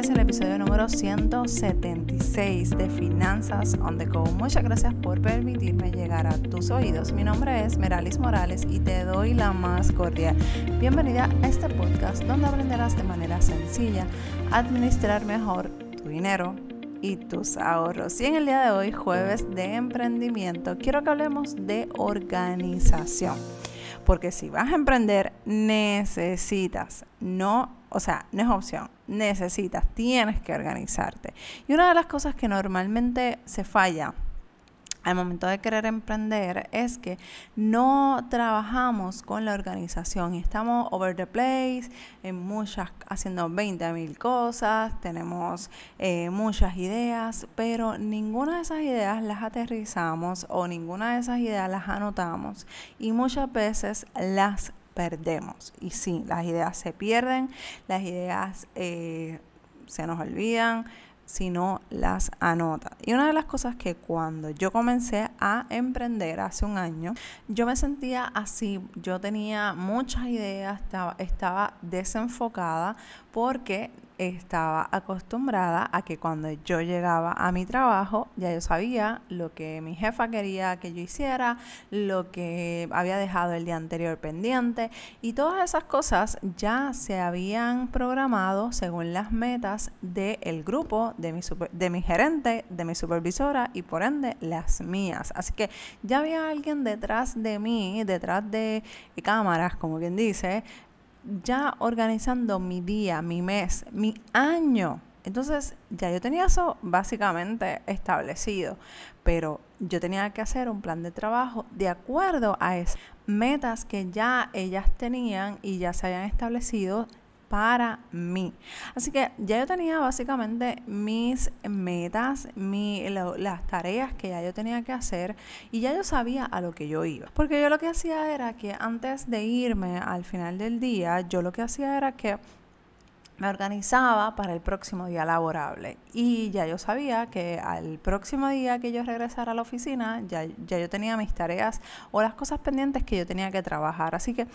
es el episodio número 176 de Finanzas on the Go. Muchas gracias por permitirme llegar a tus oídos. Mi nombre es Meralis Morales y te doy la más cordial bienvenida a este podcast donde aprenderás de manera sencilla a administrar mejor tu dinero y tus ahorros. Y en el día de hoy, jueves de emprendimiento, quiero que hablemos de organización. Porque si vas a emprender, necesitas, no, o sea, no es opción, necesitas, tienes que organizarte. Y una de las cosas que normalmente se falla al momento de querer emprender es que no trabajamos con la organización. Y estamos over the place, en muchas, haciendo 20 mil cosas, tenemos eh, muchas ideas, pero ninguna de esas ideas las aterrizamos o ninguna de esas ideas las anotamos. Y muchas veces las perdemos. Y sí, las ideas se pierden, las ideas eh, se nos olvidan si no las anota. Y una de las cosas que cuando yo comencé a emprender hace un año, yo me sentía así, yo tenía muchas ideas, estaba, estaba desenfocada porque estaba acostumbrada a que cuando yo llegaba a mi trabajo, ya yo sabía lo que mi jefa quería que yo hiciera, lo que había dejado el día anterior pendiente y todas esas cosas ya se habían programado según las metas del grupo, de mi, de mi gerente, de mi supervisora y por ende las mías. Así que ya había alguien detrás de mí, detrás de cámaras, como quien dice, ya organizando mi día, mi mes, mi año. Entonces ya yo tenía eso básicamente establecido, pero yo tenía que hacer un plan de trabajo de acuerdo a esas metas que ya ellas tenían y ya se habían establecido para mí. Así que ya yo tenía básicamente mis metas, las tareas que ya yo tenía que hacer y ya yo sabía a lo que yo iba. Porque yo lo que hacía era que antes de irme al final del día, yo lo que hacía era que me organizaba para el próximo día laborable y ya yo sabía que al próximo día que yo regresara a la oficina ya, ya yo tenía mis tareas o las cosas pendientes que yo tenía que trabajar. Así que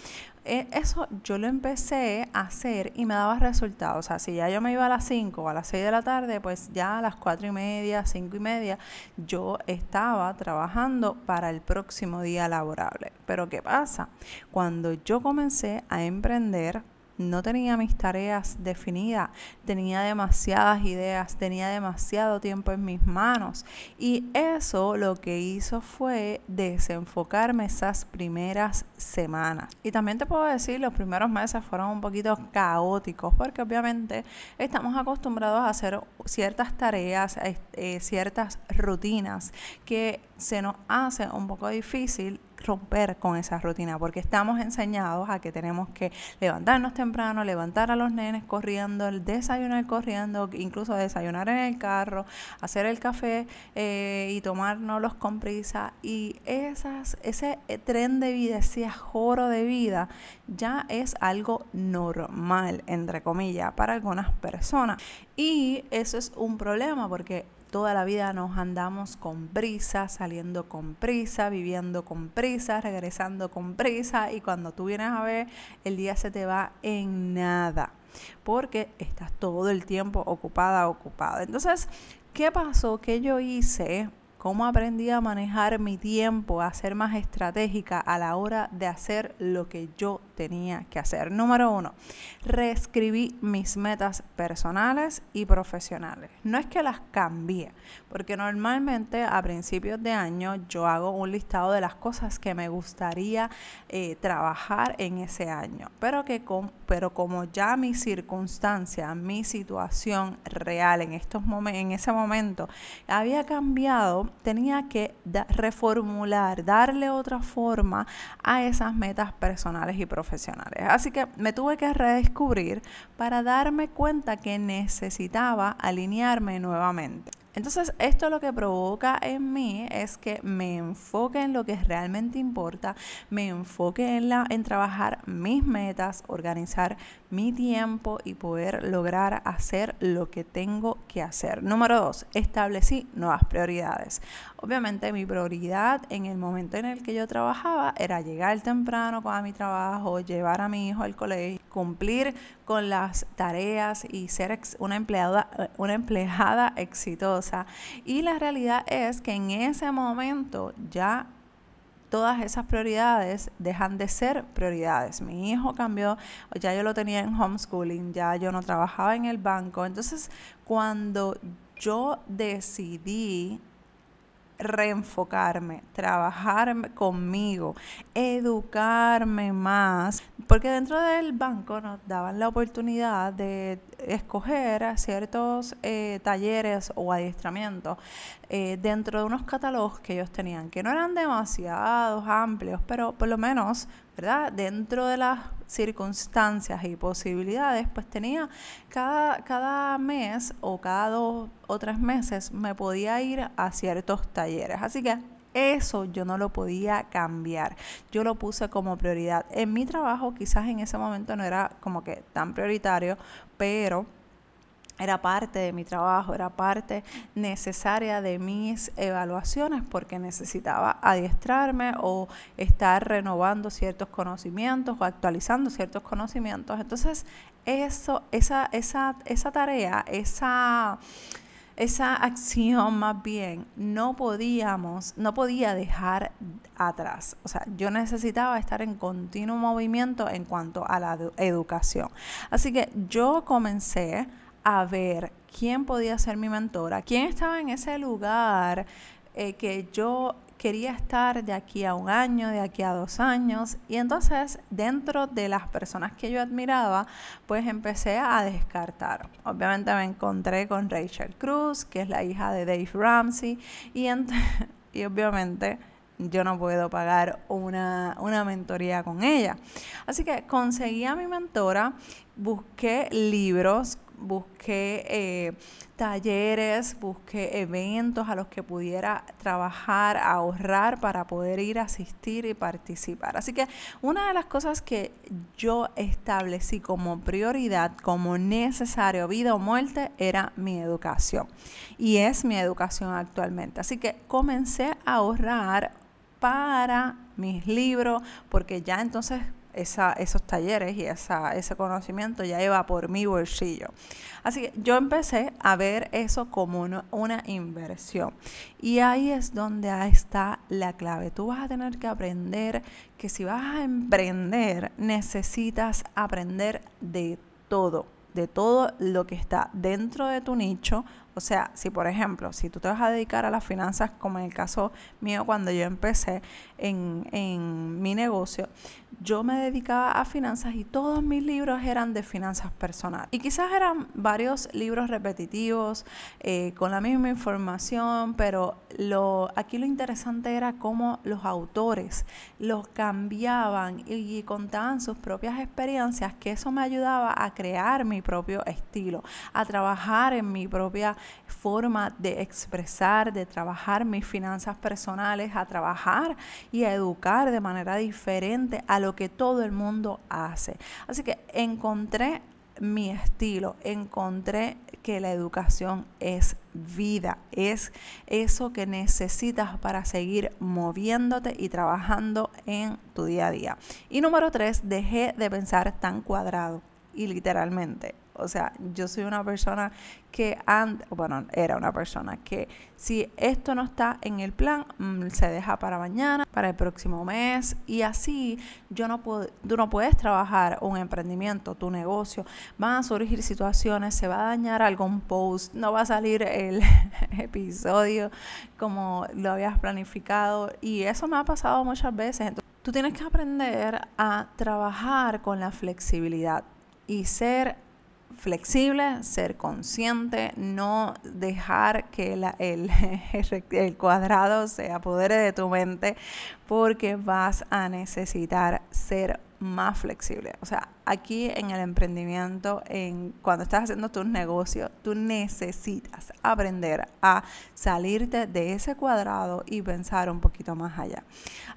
eh, eso yo lo empecé a hacer y me daba resultados. O sea, si ya yo me iba a las 5 o a las 6 de la tarde, pues ya a las 4 y media, 5 y media, yo estaba trabajando para el próximo día laborable. Pero ¿qué pasa? Cuando yo comencé a emprender, no tenía mis tareas definidas, tenía demasiadas ideas, tenía demasiado tiempo en mis manos y eso lo que hizo fue desenfocarme esas primeras semanas. Y también te puedo decir, los primeros meses fueron un poquito caóticos porque obviamente estamos acostumbrados a hacer ciertas tareas, eh, ciertas rutinas que se nos hace un poco difícil romper con esa rutina, porque estamos enseñados a que tenemos que levantarnos temprano, levantar a los nenes corriendo, desayunar corriendo, incluso desayunar en el carro, hacer el café eh, y tomárnoslos con prisa. Y esas, ese tren de vida, ese joro de vida, ya es algo normal, entre comillas, para algunas personas. Y eso es un problema porque toda la vida nos andamos con prisa, saliendo con prisa, viviendo con prisa, regresando con prisa y cuando tú vienes a ver el día se te va en nada porque estás todo el tiempo ocupada, ocupada. Entonces, ¿qué pasó? ¿Qué yo hice? cómo aprendí a manejar mi tiempo, a ser más estratégica a la hora de hacer lo que yo tenía que hacer. Número uno, reescribí mis metas personales y profesionales. No es que las cambié, porque normalmente a principios de año yo hago un listado de las cosas que me gustaría eh, trabajar en ese año, pero, que pero como ya mi circunstancia, mi situación real en, estos en ese momento había cambiado, tenía que reformular, darle otra forma a esas metas personales y profesionales. Así que me tuve que redescubrir para darme cuenta que necesitaba alinearme nuevamente. Entonces, esto lo que provoca en mí es que me enfoque en lo que realmente importa, me enfoque en, la, en trabajar mis metas, organizar mi tiempo y poder lograr hacer lo que tengo que hacer. Número dos, establecí nuevas prioridades. Obviamente mi prioridad en el momento en el que yo trabajaba era llegar temprano a mi trabajo, llevar a mi hijo al colegio, cumplir con las tareas y ser una empleada, eh, una empleada exitosa. Y la realidad es que en ese momento ya todas esas prioridades dejan de ser prioridades. Mi hijo cambió, ya yo lo tenía en homeschooling, ya yo no trabajaba en el banco. Entonces, cuando yo decidí reenfocarme, trabajar conmigo, educarme más, porque dentro del banco nos daban la oportunidad de escoger ciertos eh, talleres o adiestramientos eh, dentro de unos catálogos que ellos tenían, que no eran demasiado amplios, pero por lo menos, ¿verdad? Dentro de las circunstancias y posibilidades, pues tenía cada, cada mes o cada dos o tres meses me podía ir a ciertos talleres. Así que eso yo no lo podía cambiar. Yo lo puse como prioridad. En mi trabajo quizás en ese momento no era como que tan prioritario, pero era parte de mi trabajo, era parte necesaria de mis evaluaciones porque necesitaba adiestrarme o estar renovando ciertos conocimientos o actualizando ciertos conocimientos. Entonces, eso, esa, esa, esa tarea, esa, esa acción más bien, no podíamos, no podía dejar atrás. O sea, yo necesitaba estar en continuo movimiento en cuanto a la educación. Así que yo comencé a ver quién podía ser mi mentora, quién estaba en ese lugar eh, que yo quería estar de aquí a un año, de aquí a dos años. Y entonces, dentro de las personas que yo admiraba, pues empecé a descartar. Obviamente me encontré con Rachel Cruz, que es la hija de Dave Ramsey, y, y obviamente yo no puedo pagar una, una mentoría con ella. Así que conseguí a mi mentora, busqué libros busqué eh, talleres, busqué eventos a los que pudiera trabajar, ahorrar para poder ir a asistir y participar. Así que una de las cosas que yo establecí como prioridad, como necesario, vida o muerte, era mi educación. Y es mi educación actualmente. Así que comencé a ahorrar para mis libros, porque ya entonces esos talleres y ese conocimiento ya iba por mi bolsillo. Así que yo empecé a ver eso como una inversión. Y ahí es donde está la clave. Tú vas a tener que aprender que si vas a emprender, necesitas aprender de todo de todo lo que está dentro de tu nicho. O sea, si por ejemplo, si tú te vas a dedicar a las finanzas, como en el caso mío cuando yo empecé en, en mi negocio, yo me dedicaba a finanzas y todos mis libros eran de finanzas personales. Y quizás eran varios libros repetitivos, eh, con la misma información, pero lo, aquí lo interesante era cómo los autores los cambiaban y, contaban sus propias experiencias, que eso me ayudaba a crear mi propio estilo, a trabajar en mi propia forma de expresar, de trabajar mis finanzas personales, a trabajar y a educar de manera diferente a lo que todo el mundo hace. Así que encontré mi estilo, encontré que la educación es vida, es eso que necesitas para seguir moviéndote y trabajando en tu día a día. Y número tres, dejé de pensar tan cuadrado y literalmente o sea, yo soy una persona que, bueno, era una persona que si esto no está en el plan, mm, se deja para mañana, para el próximo mes. Y así yo no puedo, tú no puedes trabajar un emprendimiento, tu negocio, van a surgir situaciones, se va a dañar algún post, no va a salir el episodio como lo habías planificado. Y eso me ha pasado muchas veces. Tú tienes que aprender a trabajar con la flexibilidad y ser flexible, ser consciente, no dejar que el, el, cuadrado se apodere de tu mente porque vas a necesitar ser más flexible. O sea, aquí en el emprendimiento, en, cuando estás haciendo tus negocios, tú necesitas aprender a salirte de ese cuadrado y pensar un poquito más allá.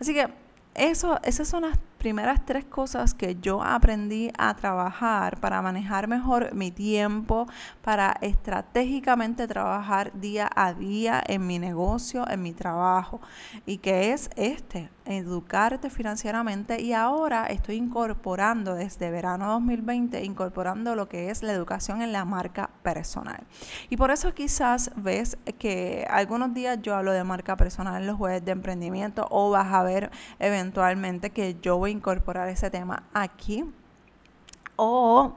Así que eso, esas son las primeras tres cosas que yo aprendí a trabajar para manejar mejor mi tiempo, para estratégicamente trabajar día a día en mi negocio, en mi trabajo. Y que es este, educarte financieramente. Y ahora estoy incorporando desde verano 2020, incorporando lo que es la educación en la marca personal. Y por eso quizás ves que algunos días yo hablo de marca personal en los jueves de emprendimiento o vas a ver eventualmente que yo voy incorporar ese tema aquí. O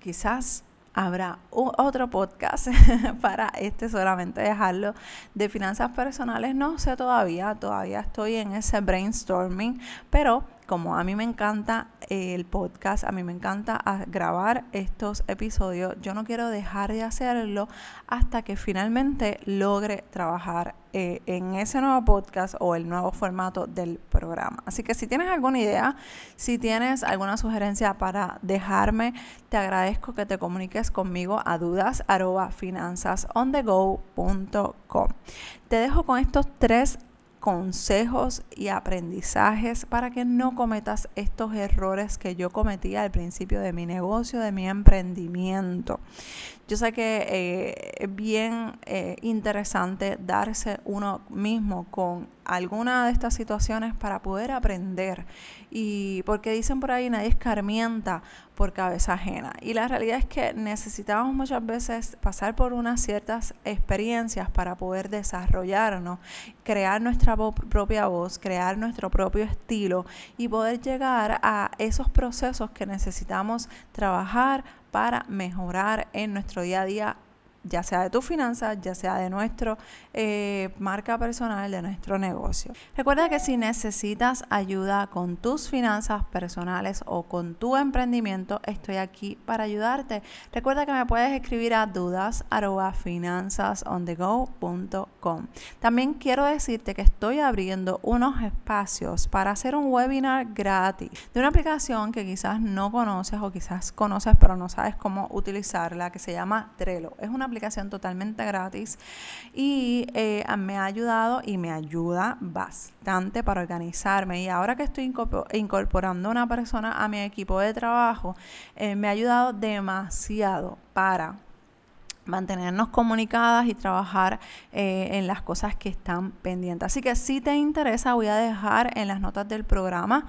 quizás habrá otro podcast para este solamente dejarlo de finanzas personales. No sé todavía, todavía estoy en ese brainstorming, pero como a mí me encanta el podcast, a mí me encanta ah, grabar estos episodios, yo no quiero dejar de hacerlo hasta que finalmente logre trabajar eh, en ese nuevo podcast o el nuevo formato del programa. Así que si tienes alguna idea, si tienes alguna sugerencia para dejarme, te agradezco que te comuniques conmigo a dudas Te dejo con estos tres consejos y aprendizajes para que no cometas estos errores que yo cometí al principio de mi negocio, de mi emprendimiento. Yo sé que eh, es bien eh, interesante darse uno mismo con alguna de estas situaciones para poder aprender. Y porque dicen por ahí, nadie escarmienta por cabeza ajena. Y la realidad es que necesitamos muchas veces pasar por unas ciertas experiencias para poder desarrollarnos, crear nuestra propia voz, crear nuestro propio estilo y poder llegar a esos procesos que necesitamos trabajar para mejorar en nuestro día a día ya sea de tus finanzas, ya sea de nuestra eh, marca personal, de nuestro negocio. Recuerda que si necesitas ayuda con tus finanzas personales o con tu emprendimiento, estoy aquí para ayudarte. Recuerda que me puedes escribir a dudas También quiero decirte que estoy abriendo unos espacios para hacer un webinar gratis de una aplicación que quizás no conoces o quizás conoces pero no sabes cómo utilizarla, que se llama Trello. Es una aplicación totalmente gratis y eh, me ha ayudado y me ayuda bastante para organizarme. Y ahora que estoy incorporando una persona a mi equipo de trabajo, eh, me ha ayudado demasiado para mantenernos comunicadas y trabajar eh, en las cosas que están pendientes. Así que si te interesa, voy a dejar en las notas del programa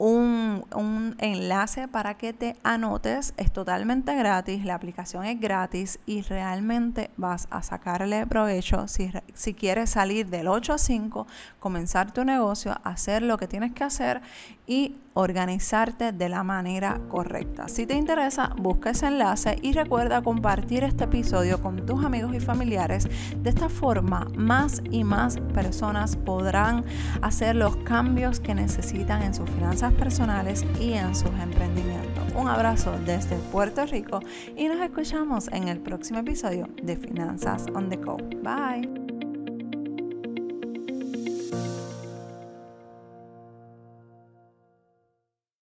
un, un, enlace para que te anotes. Es totalmente gratis, la aplicación es gratis y realmente vas a sacarle provecho si, si quieres salir del 8 a 5, comenzar tu negocio, hacer lo que tienes que hacer y organizarte de la manera correcta. Si te interesa, busca ese enlace y recuerda compartir este episodio con tus amigos y familiares. De esta forma, más y más personas podrán hacer los cambios que necesitan en sus finanzas personales y en sus emprendimientos. Un abrazo desde Puerto Rico y nos escuchamos en el próximo episodio de Finanzas on the Go. Bye.